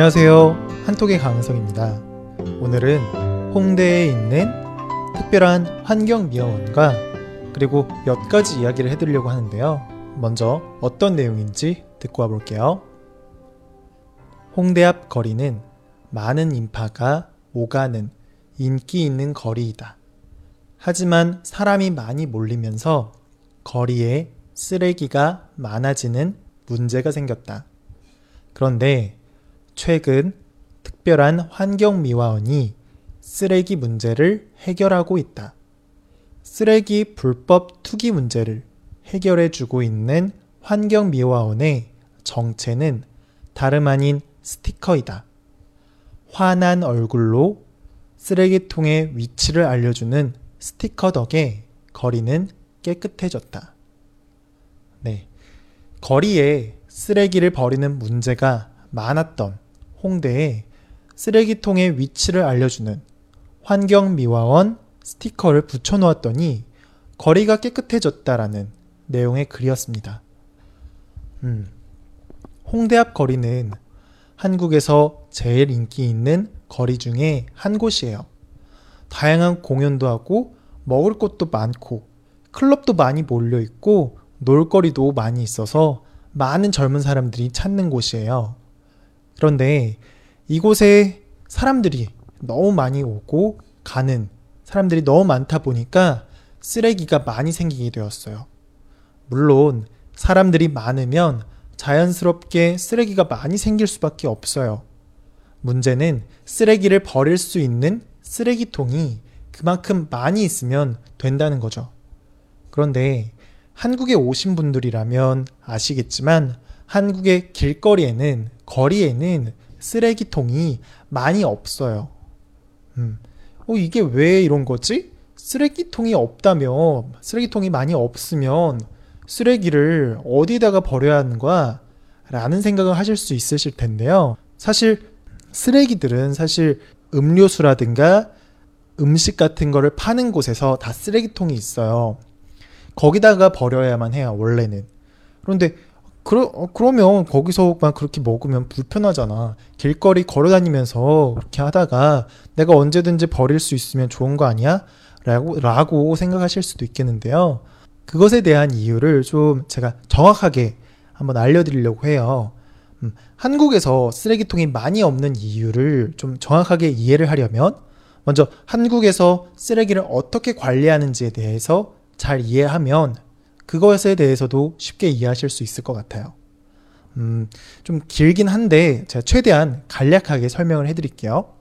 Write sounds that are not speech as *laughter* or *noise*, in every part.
안녕하세요. 한톡의 강은성입니다. 오늘은 홍대에 있는 특별한 환경미화원과 그리고 몇 가지 이야기를 해드리려고 하는데요. 먼저 어떤 내용인지 듣고 와볼게요. 홍대 앞 거리는 많은 인파가 오가는 인기 있는 거리이다. 하지만 사람이 많이 몰리면서 거리에 쓰레기가 많아지는 문제가 생겼다. 그런데 최근 특별한 환경미화원이 쓰레기 문제를 해결하고 있다. 쓰레기 불법 투기 문제를 해결해 주고 있는 환경미화원의 정체는 다름 아닌 스티커이다. 환한 얼굴로 쓰레기통의 위치를 알려주는 스티커 덕에 거리는 깨끗해졌다. 네. 거리에 쓰레기를 버리는 문제가 많았던 홍대에 쓰레기통의 위치를 알려주는 환경미화원 스티커를 붙여놓았더니 거리가 깨끗해졌다라는 내용의 글이었습니다. 음, 홍대 앞 거리는 한국에서 제일 인기 있는 거리 중에 한 곳이에요. 다양한 공연도 하고 먹을 곳도 많고 클럽도 많이 몰려 있고 놀거리도 많이 있어서 많은 젊은 사람들이 찾는 곳이에요. 그런데 이곳에 사람들이 너무 많이 오고 가는 사람들이 너무 많다 보니까 쓰레기가 많이 생기게 되었어요. 물론 사람들이 많으면 자연스럽게 쓰레기가 많이 생길 수밖에 없어요. 문제는 쓰레기를 버릴 수 있는 쓰레기통이 그만큼 많이 있으면 된다는 거죠. 그런데 한국에 오신 분들이라면 아시겠지만 한국의 길거리에는 거리에는 쓰레기통이 많이 없어요. 음. 어, 이게 왜 이런 거지? 쓰레기통이 없다면, 쓰레기통이 많이 없으면 쓰레기를 어디다가 버려야 하는 거야? 라는 생각을 하실 수 있으실 텐데요. 사실 쓰레기들은 사실 음료수라든가 음식 같은 거를 파는 곳에서 다 쓰레기통이 있어요. 거기다가 버려야만 해요, 원래는. 그런데 그러, 어, 그러면 거기서만 그렇게 먹으면 불편하잖아. 길거리 걸어 다니면서 그렇게 하다가 내가 언제든지 버릴 수 있으면 좋은 거 아니야? 라고, 라고 생각하실 수도 있겠는데요. 그것에 대한 이유를 좀 제가 정확하게 한번 알려드리려고 해요. 음, 한국에서 쓰레기통이 많이 없는 이유를 좀 정확하게 이해를 하려면 먼저 한국에서 쓰레기를 어떻게 관리하는지에 대해서 잘 이해하면 그것에 대해서도 쉽게 이해하실 수 있을 것 같아요. 음, 좀 길긴 한데 제가 최대한 간략하게 설명을 해드릴게요.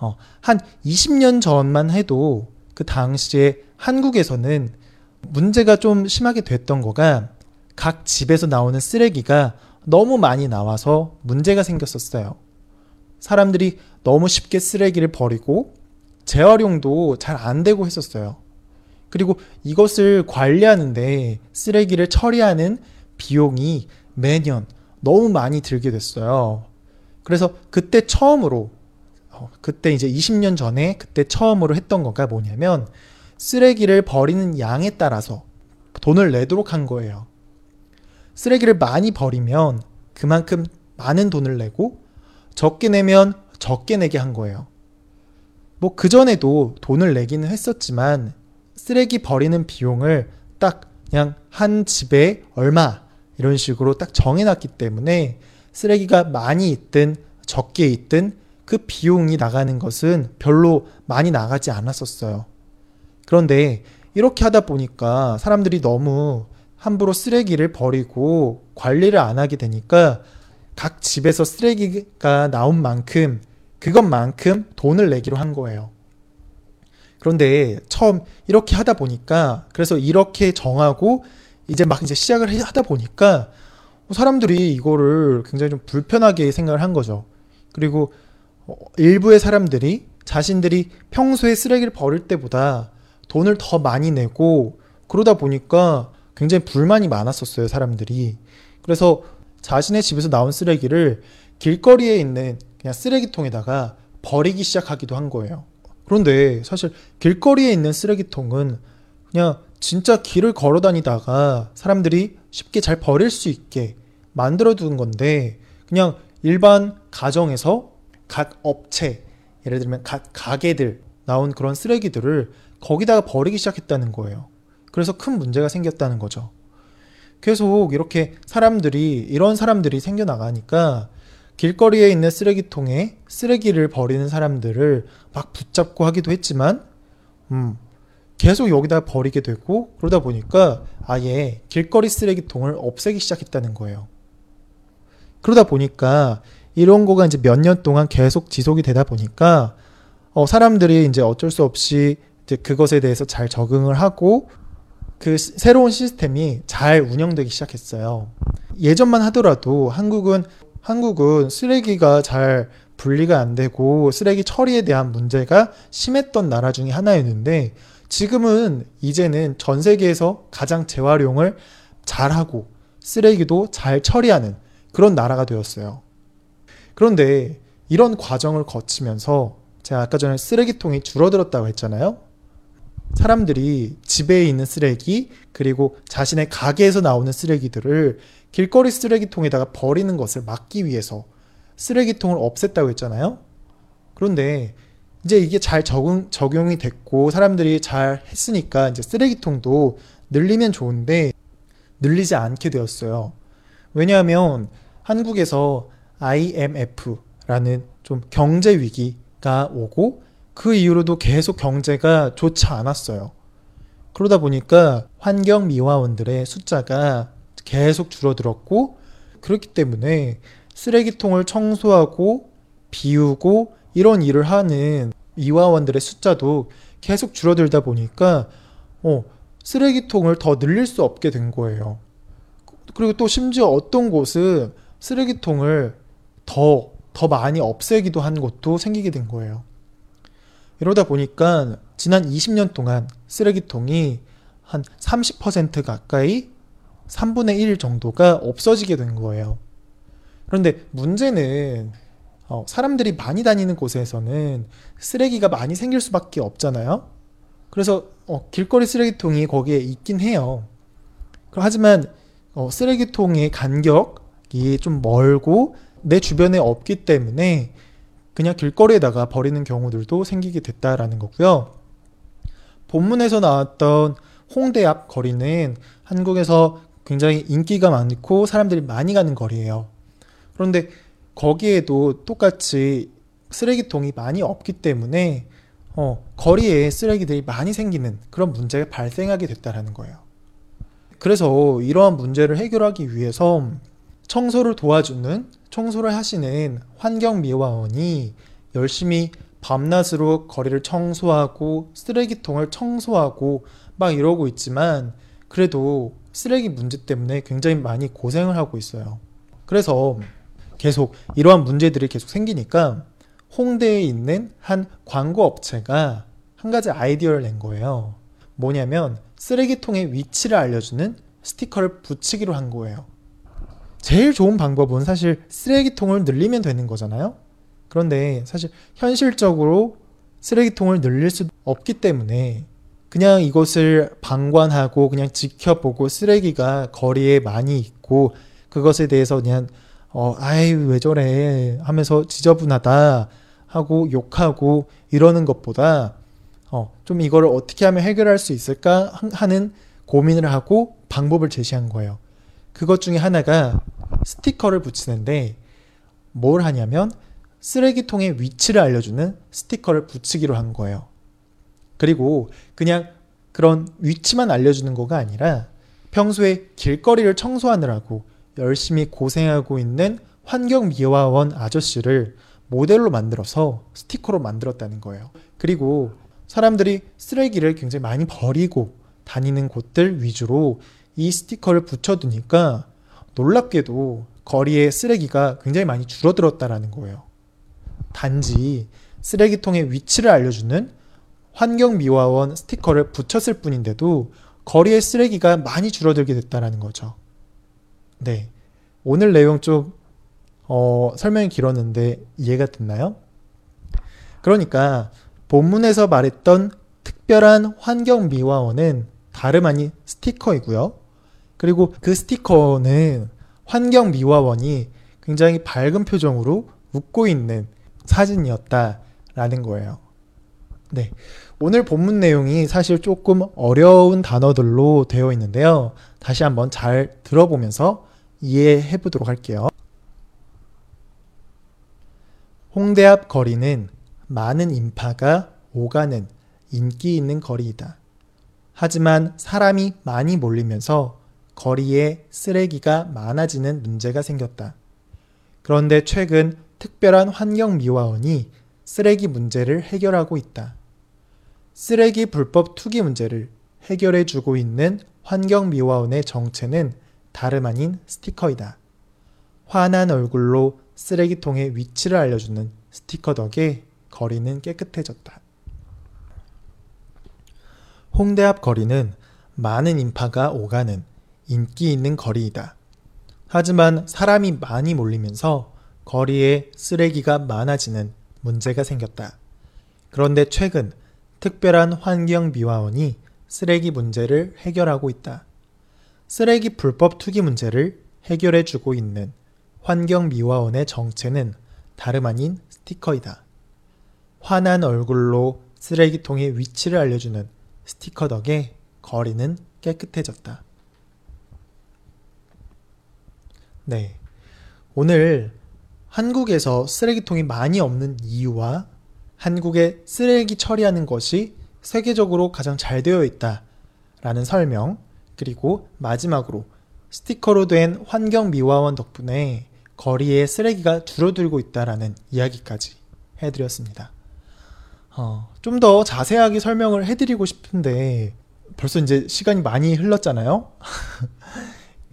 어, 한 20년 전만 해도 그 당시에 한국에서는 문제가 좀 심하게 됐던 거가 각 집에서 나오는 쓰레기가 너무 많이 나와서 문제가 생겼었어요. 사람들이 너무 쉽게 쓰레기를 버리고 재활용도 잘 안 되고 했었어요. 그리고 이것을 관리하는데 쓰레기를 처리하는 비용이 매년 너무 많이 들게 됐어요. 그래서 그때 처음으로 어, 그때 이제 20년 전에 그때 처음으로 했던 거가 뭐냐면 쓰레기를 버리는 양에 따라서 돈을 내도록 한 거예요. 쓰레기를 많이 버리면 그만큼 많은 돈을 내고 적게 내면 적게 내게 한 거예요. 뭐 그전에도 돈을 내기는 했었지만 쓰레기 버리는 비용을 딱 그냥 한 집에 얼마 이런 식으로 딱 정해놨기 때문에 쓰레기가 많이 있든 적게 있든 그 비용이 나가는 것은 별로 많이 나가지 않았었어요. 그런데 이렇게 하다 보니까 사람들이 너무 함부로 쓰레기를 버리고 관리를 안 하게 되니까 각 집에서 쓰레기가 나온 만큼 그것만큼 돈을 내기로 한 거예요. 그런데 처음 이렇게 하다 보니까 그래서 이렇게 정하고 이제 막 이제 시작을 하다 보니까 사람들이 이거를 굉장히 좀 불편하게 생각을 한 거죠. 그리고 어, 일부의 사람들이 자신들이 평소에 쓰레기를 버릴 때보다 돈을 더 많이 내고 그러다 보니까 굉장히 불만이 많았었어요, 사람들이. 그래서 자신의 집에서 나온 쓰레기를 길거리에 있는 그냥 쓰레기통에다가 버리기 시작하기도 한 거예요. 그런데 사실 길거리에 있는 쓰레기통은 그냥 진짜 길을 걸어 다니다가 사람들이 쉽게 잘 버릴 수 있게 만들어 둔 건데 그냥 일반 가정에서 각 업체, 예를 들면 각 가게들 나온 그런 쓰레기들을 거기다가 버리기 시작했다는 거예요. 그래서 큰 문제가 생겼다는 거죠. 계속 이렇게 사람들이, 이런 사람들이 생겨나가니까 길거리에 있는 쓰레기통에 쓰레기를 버리는 사람들을 막 붙잡고 하기도 했지만, 음, 계속 여기다 버리게 되고, 그러다 보니까 아예 길거리 쓰레기통을 없애기 시작했다는 거예요. 그러다 보니까 이런 거가 이제 몇 년 동안 계속 지속이 되다 보니까 어, 사람들이 이제 어쩔 수 없이 이제 그것에 대해서 잘 적응을 하고 그 시- 새로운 시스템이 잘 운영되기 시작했어요. 예전만 하더라도 한국은 한국은 쓰레기가 잘 분리가 안 되고 쓰레기 처리에 대한 문제가 심했던 나라 중에 하나였는데 지금은 이제는 전 세계에서 가장 재활용을 잘하고 쓰레기도 잘 처리하는 그런 나라가 되었어요. 그런데 이런 과정을 거치면서 제가 아까 전에 쓰레기통이 줄어들었다고 했잖아요. 사람들이 집에 있는 쓰레기 그리고 자신의 가게에서 나오는 쓰레기들을 길거리 쓰레기통에다가 버리는 것을 막기 위해서 쓰레기통을 없앴다고 했잖아요. 그런데 이제 이게 잘 적응, 적용이 됐고 사람들이 잘 했으니까 이제 쓰레기통도 늘리면 좋은데 늘리지 않게 되었어요. 왜냐하면 한국에서 IMF라는 좀 경제 위기가 오고 그 이후로도 계속 경제가 좋지 않았어요. 그러다 보니까 환경 미화원들의 숫자가 계속 줄어들었고 그렇기 때문에 쓰레기통을 청소하고 비우고 이런 일을 하는 미화원들의 숫자도 계속 줄어들다 보니까 어, 쓰레기통을 더 늘릴 수 없게 된 거예요. 그리고 또 심지어 어떤 곳은 쓰레기통을 더, 더 많이 없애기도 한 곳도 생기게 된 거예요. 이러다 보니까 지난 20년 동안 쓰레기통이 한 30% 가까이 3분의 1 정도가 없어지게 된 거예요. 그런데 문제는 어, 사람들이 많이 다니는 곳에서는 쓰레기가 많이 생길 수밖에 없잖아요. 그래서 어, 길거리 쓰레기통이 거기에 있긴 해요. 하지만 어, 쓰레기통의 간격이 좀 멀고 내 주변에 없기 때문에 그냥 길거리에다가 버리는 경우들도 생기게 됐다라는 거고요. 본문에서 나왔던 홍대 앞 거리는 한국에서 굉장히 인기가 많고 사람들이 많이 가는 거리예요. 그런데 거기에도 똑같이 쓰레기통이 많이 없기 때문에 어, 거리에 쓰레기들이 많이 생기는 그런 문제가 발생하게 됐다라는 거예요. 그래서 이러한 문제를 해결하기 위해서 청소를 도와주는 청소를 하시는 환경미화원이 열심히 밤낮으로 거리를 청소하고 쓰레기통을 청소하고 막 이러고 있지만 그래도 쓰레기 문제 때문에 굉장히 많이 고생을 하고 있어요. 그래서 계속 이러한 문제들이 계속 생기니까 홍대에 있는 한 광고 업체가 한 가지 아이디어를 낸 거예요. 뭐냐면 쓰레기통의 위치를 알려주는 스티커를 붙이기로 한 거예요. 제일 좋은 방법은 사실 쓰레기통을 늘리면 되는 거잖아요. 그런데 사실 현실적으로 쓰레기통을 늘릴 수 없기 때문에 그냥 이것을 방관하고 그냥 지켜보고 쓰레기가 거리에 많이 있고 그것에 대해서 그냥 어 아이 왜 저래 하면서 지저분하다 하고 욕하고 이러는 것보다 어 좀 이거를 어떻게 하면 해결할 수 있을까 하는 고민을 하고 방법을 제시한 거예요. 그것 중에 하나가 스티커를 붙이는데 뭘 하냐면 쓰레기통의 위치를 알려주는 스티커를 붙이기로 한 거예요. 그리고 그냥 그런 위치만 알려주는 거가 아니라 평소에 길거리를 청소하느라고 열심히 고생하고 있는 환경미화원 아저씨를 모델로 만들어서 스티커로 만들었다는 거예요. 그리고 사람들이 쓰레기를 굉장히 많이 버리고 다니는 곳들 위주로 이 스티커를 붙여두니까 놀랍게도 거리에 쓰레기가 굉장히 많이 줄어들었다라는 거예요. 단지 쓰레기통의 위치를 알려주는 환경미화원 스티커를 붙였을 뿐인데도 거리의 쓰레기가 많이 줄어들게 됐다라는 거죠. 네. 오늘 내용 좀, 어, 설명이 길었는데 이해가 됐나요? 그러니까 본문에서 말했던 특별한 환경미화원은 다름 아닌 스티커이고요. 그리고 그 스티커는 환경미화원이 굉장히 밝은 표정으로 웃고 있는 사진이었다라는 거예요. 네. 오늘 본문 내용이 사실 조금 어려운 단어들로 되어 있는데요. 다시 한번 잘 들어보면서 이해해 보도록 할게요. 홍대 앞 거리는 많은 인파가 오가는 인기 있는 거리이다. 하지만 사람이 많이 몰리면서 거리에 쓰레기가 많아지는 문제가 생겼다. 그런데 최근 특별한 환경미화원이 쓰레기 문제를 해결하고 있다. 쓰레기 불법 투기 문제를 해결해 주고 있는 환경미화원의 정체는 다름 아닌 스티커이다. 환한 얼굴로 쓰레기통의 위치를 알려주는 스티커 덕에 거리는 깨끗해졌다. 홍대 앞 거리는 많은 인파가 오가는 인기 있는 거리이다. 하지만 사람이 많이 몰리면서 거리에 쓰레기가 많아지는 문제가 생겼다. 그런데 최근 특별한 환경 미화원이 쓰레기 문제를 해결하고 있다. 쓰레기 불법 투기 문제를 해결해 주고 있는 환경 미화원의 정체는 다름 아닌 스티커이다. 환한 얼굴로 쓰레기통의 위치를 알려주는 스티커 덕에 거리는 깨끗해졌다. 네. 오늘 한국에서 쓰레기통이 많이 없는 이유와 한국의 쓰레기 처리하는 것이 세계적으로 가장 잘 되어 있다 라는 설명, 그리고 마지막으로 스티커로 된 환경 미화원 덕분에 거리에 쓰레기가 줄어들고 있다라는 이야기까지 해드렸습니다. 어, 좀 더 자세하게 설명을 해드리고 싶은데 벌써 이제 시간이 많이 흘렀잖아요. *laughs*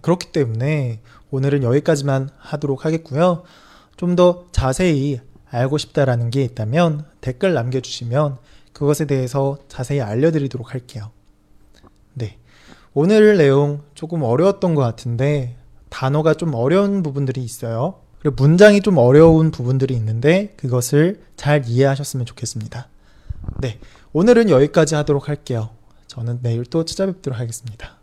그렇기 때문에 오늘은 여기까지만 하도록 하겠고요. 좀 더 자세히 알고 싶다라는 게 있다면 댓글 남겨주시면 그것에 대해서 자세히 알려드리도록 할게요. 네. 오늘 내용 조금 어려웠던 것 같은데 단어가 좀 어려운 부분들이 있어요. 그리고 문장이 좀 어려운 부분들이 있는데 그것을 잘 이해하셨으면 좋겠습니다. 네. 오늘은 여기까지 하도록 할게요. 저는 내일 또 찾아뵙도록 하겠습니다.